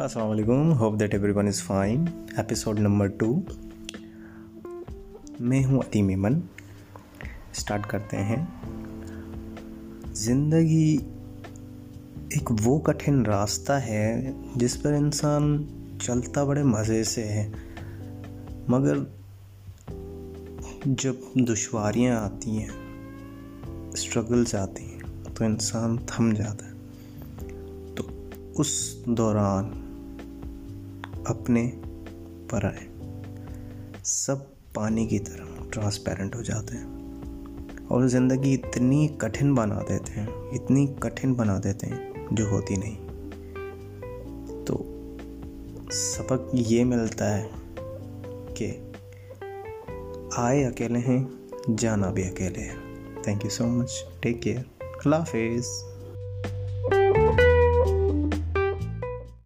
असलकुम hope that everyone is fine episode number two मैं हूँ अली मेमन। स्टार्ट करते हैं। ज़िंदगी एक वो कठिन रास्ता है जिस पर इंसान चलता बड़े मज़े से है। मगर जब दुश्वारियाँ आती हैं स्ट्रगल्स आती हैं तो इंसान थम जाता है। तो उस दौरान अपने पर आए। सब पानी की तरह ट्रांसपेरेंट हो जाते हैं और ज़िंदगी इतनी कठिन बना देते हैं, इतनी कठिन बना देते हैं जो होती नहीं। तो सबक ये मिलता है कि आए अकेले हैं, जाना भी अकेले है। Thank you so much take care अल्लाह हाफिज़